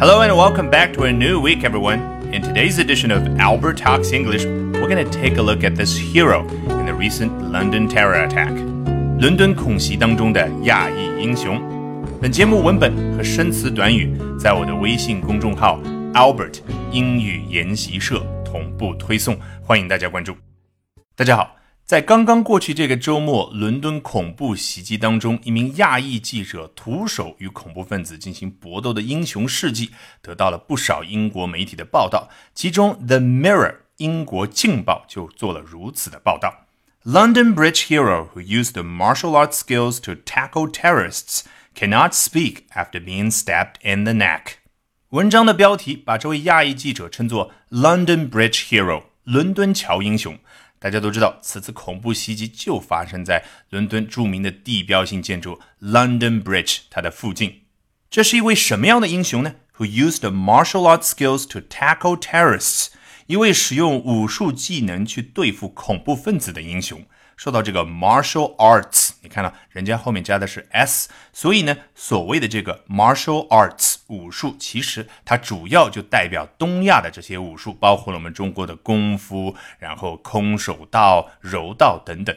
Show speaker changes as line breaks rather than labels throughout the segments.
Hello and welcome back to a new week, everyone. In today's edition of Albert Talks English, we're going to take a look at this hero in the recent London terror attack. 伦敦恐袭当中的亚裔英雄。本节目文本和生词短语在我的微信公众号 Albert 英语研习社同步推送，欢迎大家关注。大家好。 在刚刚过去这个周末，伦敦恐怖袭击当中，一名亚裔记者徒手与恐怖分子进行搏斗的英雄事迹，得到了不少英国媒体的报道。其中，《The Mirror》英国镜报就做了如此的报道：London Bridge hero who used the martial arts skills to tackle terrorists cannot speak after being stabbed in the neck。文章的标题把这位亚裔记者称作 “London Bridge hero”，伦敦桥英雄。大家都知道，此次恐怖袭击就发生在伦敦著名的地标性建筑 London Bridge 它的附近。这是一位什么样的英雄呢？Who used martial arts skills to tackle terrorists？一位使用武术技能去对付恐怖分子的英雄。说到这个 martial arts，你看到人家后面加的是 s，所以呢，所谓的这个 martial arts 武术，其实它主要就代表东亚的这些武术，包括了我们中国的功夫，然后空手道、柔道等等。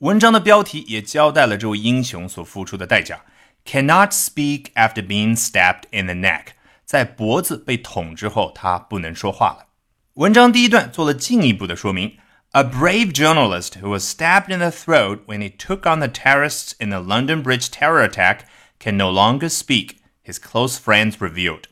文章的标题也交代了这位英雄所付出的代价：cannot speak after being stabbed in the neck，在脖子被捅之后，他不能说话了。文章第一段做了进一步的说明。A brave journalist who was stabbed in the throat when he took on the terrorists in the London Bridge terror attack can no longer speak, his close friends revealed.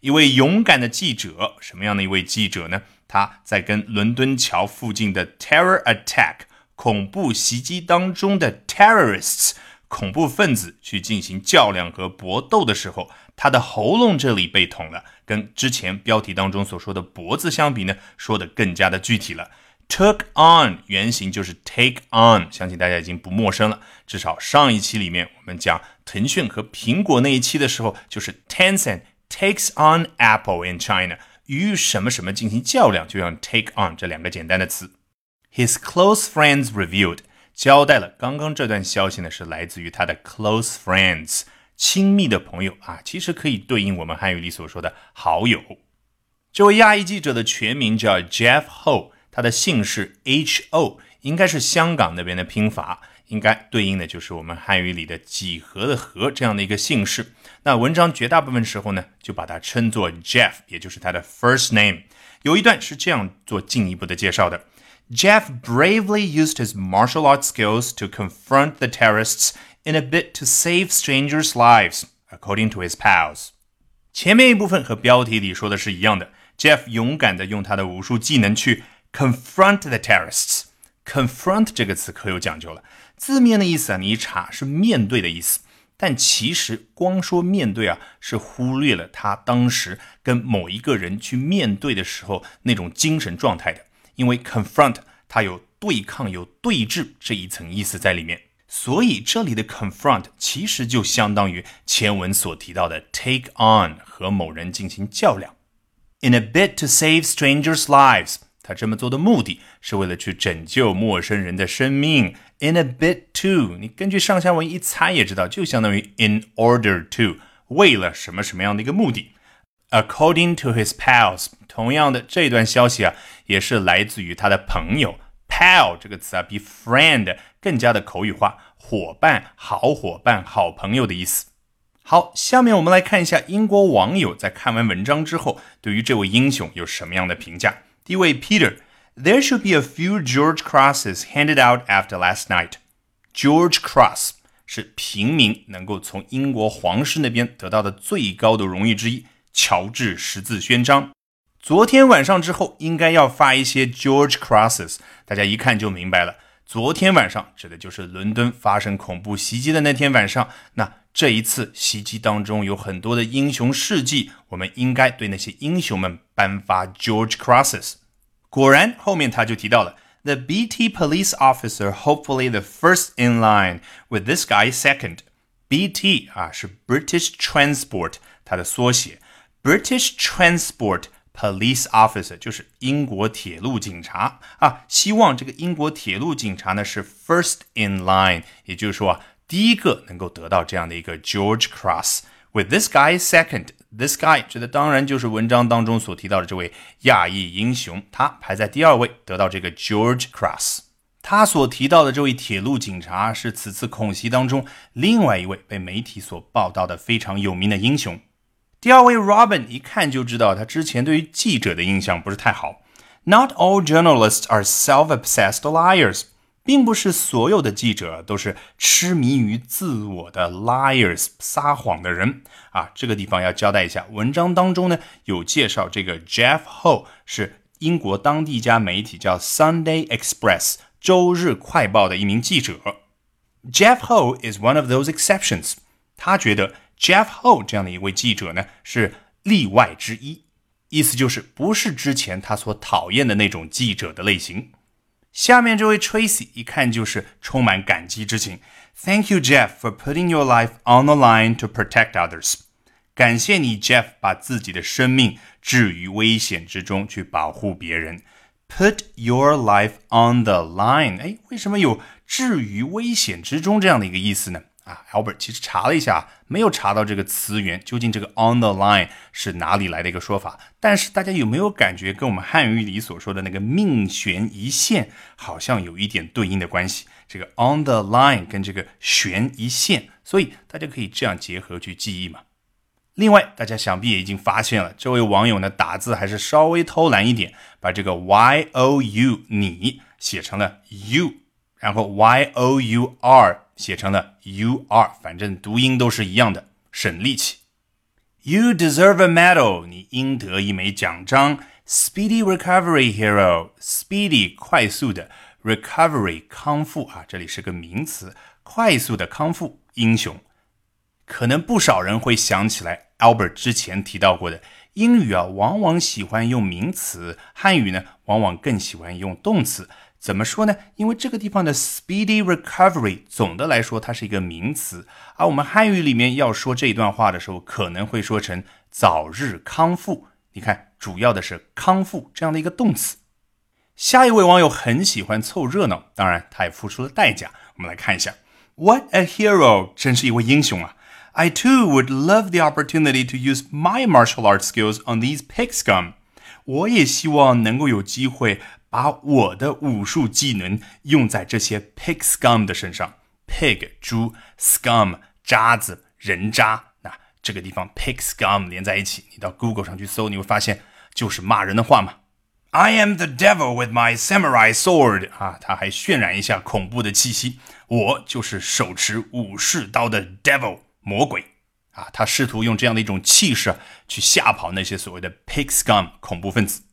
一位勇敢的记者，什么样的一位记者呢？他在跟伦敦桥附近的 terror attack 恐怖袭击当中的 terrorists 恐怖分子去进行较量和搏斗的时候，他的喉咙这里被捅了，跟之前标题当中所说的脖子相比呢，说的更加的具体了。 Took on 原型就是 take on，相信大家已经不陌生了。至少上一期里面我们讲腾讯和苹果那一期的时候，就是 Tencent takes on Apple in China，与什么什么进行较量，就用 take on 这两个简单的词。His close friends revealed 交代了刚刚这段消息呢，是来自于他的 close friends，亲密的朋友啊，其实可以对应我们汉语里所说的好友。这位亚裔记者的全名叫 Jeff Ho。他的姓氏 H O 应该是香港那边的拼法，应该对应的就是我们汉语里的几何的何这样的一个姓氏。那文章绝大部分时候呢，就把它称作 Jeff，也就是他的 first name。有一段是这样做进一步的介绍的：Jeff bravely used his martial arts skills to confront the terrorists in a bid to save strangers' lives, according to his pals。前面一部分和标题里说的是一样的，Jeff 勇敢的用他的武术技能去。Confront the terrorists. Confront 这个词可有讲究了，字面的意思啊，你一查是面对的意思，但其实光说面对啊，是忽略了他当时跟某一个人去面对的时候那种精神状态的。因为 confront 它有对抗、有对峙这一层意思在里面，所以这里的 confront 其实就相当于前文所提到的 take on 和某人进行较量。In a bid to save strangers' lives. 他这么做的目的是为了去拯救陌生人的生命。In a bit too，你根据上下文一猜也知道，就相当于 in order to，为了什么什么样的一个目的。According to his pals，同样的这段消息啊，也是来自于他的朋友。Pal 这个词啊，比 friend 更加的口语化，伙伴、好伙伴、好朋友的意思。好，下面我们来看一下英国网友在看完文章之后，对于这位英雄有什么样的评价。第一位 Peter，There should be a few George Crosses handed out after last night. George Cross 是平民能够从英国皇室那边得到的最高的荣誉之一——乔治十字勋章。昨天晚上之后，应该要发一些 George Crosses，大家一看就明白了。昨天晚上指的就是伦敦发生恐怖袭击的那天晚上。那这一次袭击当中有很多的英雄事迹，我们应该对那些英雄们颁发 George Crosses。果然，后面他就提到了 The BT police officer hopefully the first in line with this guy second。BT 啊是 British Transport，它的缩写，British Transport。Police officer 就是英国铁路警察啊，希望这个英国铁路警察呢是 first in line，也就是说啊， 第一个能够得到这样的一个 George Cross。With this guy second, This guy 指的当然就是文章当中所提到的这位亚裔英雄，他排在第二位，得到这个 George Cross。他所提到的这位铁路警察是此次恐袭当中另外一位被媒体所报道的非常有名的英雄。第二位 Robin 一看就知道他之前对于记者的印象不是太好。Not all journalists are self-obsessed liars. 并不是所有的记者都是痴迷于自我的 liars 撒谎的人啊。这个地方要交代一下，文章当中呢有介绍，这个 Jeff Ho 是英国当地一家媒体叫 Sunday Express 周日快报的一名记者。Jeff Ho is one of those exceptions。他觉得 Jeff Ho 这样的一位记者呢是例外之一，意思就是不是之前他所讨厌的那种记者的类型。下面这位 Tracy 一看就是充满感激之情。Thank you, Jeff, for putting your life on the line to protect others。感谢你，Jeff，把自己的生命置于危险之中去保护别人。Put your life on the line，哎，为什么有置于危险之中这样的一个意思呢？啊，Albert 其实查了一下，没有查到这个词源，究竟这个 on the line 是哪里来的一个说法？但是大家有没有感觉跟我们汉语里所说的那个命悬一线好像有一点对应的关系？这个 on the line 跟这个悬一线，所以大家可以这样结合去记忆嘛。另外，大家想必也已经发现了，这位网友呢打字还是稍微偷懒一点，把这个 y o u 你写成了 you，然后 y o u r。写成了 you are，反正读音都是一样的，省力气。You deserve a medal，你应得一枚奖章。Speedy recovery hero，speedy 快速的，recovery 康复啊，这里是个名词，快速的康复英雄。可能不少人会想起来 Albert 之前提到过的，英语啊往往喜欢用名词，汉语呢往往更喜欢用动词。怎么说呢？因为这个地方的 speedy recovery 总的来说它是一个名词，而我们汉语里面要说这一段话的时候，可能会说成早日康复。你看，主要的是康复这样的一个动词。下一位网友很喜欢凑热闹，当然他也付出了代价。我们来看一下，What a hero！真是一位英雄啊！I too would love the opportunity to use my martial arts skills on these pig scum。我也希望能够有机会。把我的武术技能用在这些 pig scum 的身上，pig 猪，scum 渣子人渣。那这个地方 pig scum 连在一起，你到 Google 上去搜，你会发现就是骂人的话嘛。I am the devil with my samurai sword 啊，他还渲染一下恐怖的气息。我就是手持武士刀的 devil 魔鬼啊，他试图用这样的一种气势去吓跑那些所谓的 pig scum 恐怖分子。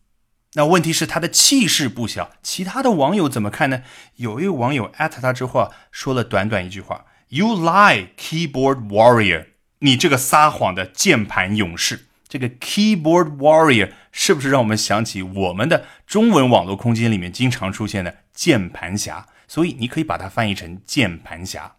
那问题是他的气势不小，其他的网友怎么看呢？有一位网友艾特他之后啊，说了短短一句话：“You lie, keyboard warrior！你这个撒谎的键盘勇士。”这个 keyboard warrior 是不是让我们想起我们的中文网络空间里面经常出现的键盘侠？所以你可以把它翻译成键盘侠。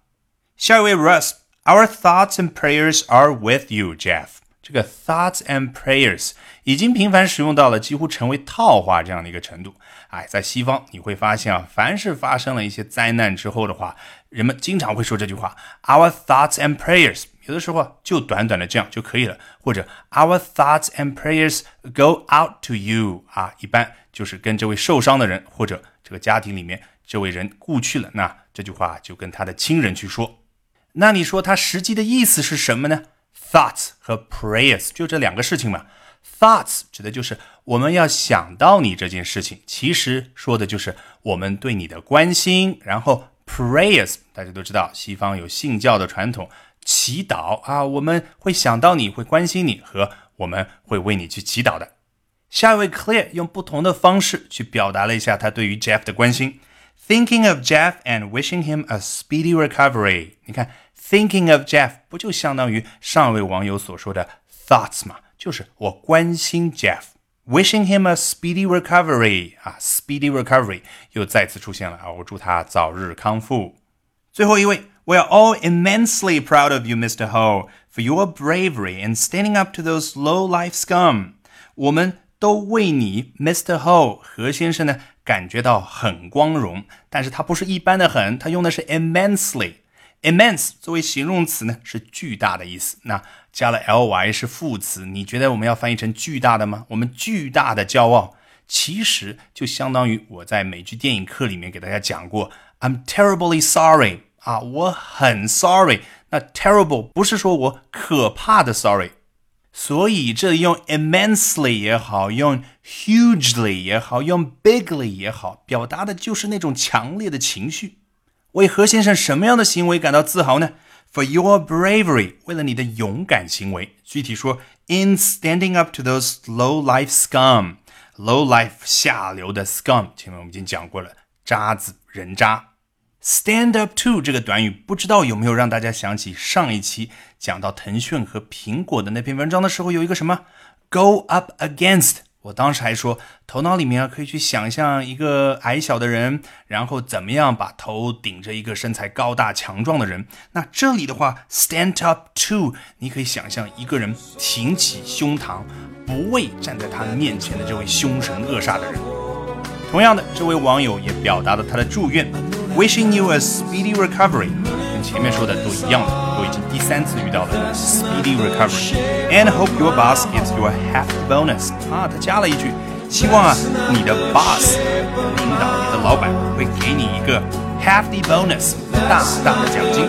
下一位 Russ，Our thoughts and prayers are with you, Jeff。这个 thoughts and prayers 已经频繁使用到了几乎成为套话这样的一个程度。哎，在西方你会发现啊，凡是发生了一些灾难之后的话，人们经常会说这句话：Our thoughts and prayers。有的时候就短短的这样就可以了，或者 Our thoughts and prayers go out to you。啊，一般就是跟这位受伤的人或者这个家庭里面这位人故去了，那这句话就跟他的亲人去说。那你说他实际的意思是什么呢？Thoughts 和 prayers 就这两个事情嘛。Thoughts 指的就是我们要想到你这件事情，其实说的就是我们对你的关心。然后 prayers 大家都知道，西方有信教的传统，祈祷啊，我们会想到你会关心你和我们会为你去祈祷的。下一位 Clear 用不同的方式去表达了一下他对于 Jeff 的关心 ，thinking of Jeff and wishing him a speedy recovery。你看。Thinking of Jeff 不就相当于上一位网友所说的 thoughts 吗？就是我关心 Jeff，wishing him a speedy recovery 啊，speedy recovery 又再次出现了啊，我祝他早日康复。最后一位，We are all immensely proud of you, Mr. Ho, for your bravery in standing up to those low-life scum。我们都为你，Mr. Ho 何先生呢 感觉到很光荣，但是它不是一般的很，它用的是 immensely。Immense 作为形容词呢，是巨大的意思。那
加了 ly 是副词，你觉得我们要翻译成巨大的吗？我们巨大的骄傲，其实就相当于我在美剧电影课里面给大家讲过，I'm terribly sorry 啊，我很 sorry。那 terrible 不是说我可怕的 sorry，所以这里用 immensely 也好，用 hugely 也好，用 bigly 也好，表达的就是那种强烈的情绪。为何先生什么样的行为感到自豪呢？For your bravery，为了你的勇敢行为，具体说，in standing up to those low life scum，low life 下流的 scum，前面我们已经讲过了，渣子人渣。Stand up to 这个短语，不知道有没有让大家想起上一期讲到腾讯和苹果的那篇文章的时候，有一个什么 go up against。我当时还说，头脑里面啊可以去想象一个矮小的人，然后怎么样把头顶着一个身材高大强壮的人。那这里的话，stand up to，你可以想象一个人挺起胸膛，不畏站在他面前的这位凶神恶煞的人。同样的，这位网友也表达了他的祝愿，wishing you a speedy recovery 跟。前面说的都一样的，第三次遇到了 speedy recovery，and hope your boss gives you a hefty bonus。啊，他加了一句，希望啊你的 boss，领导，你的老板会给你一个 hefty bonus，大大的奖金。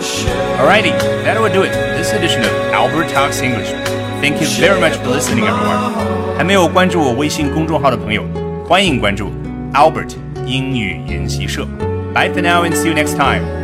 Alrighty, that will do it. This edition of Albert Talks English. Thank you very much for listening, everyone. 还没有关注我微信公众号的朋友，欢迎关注 Albert 英语研习社。Bye for now and see you next time.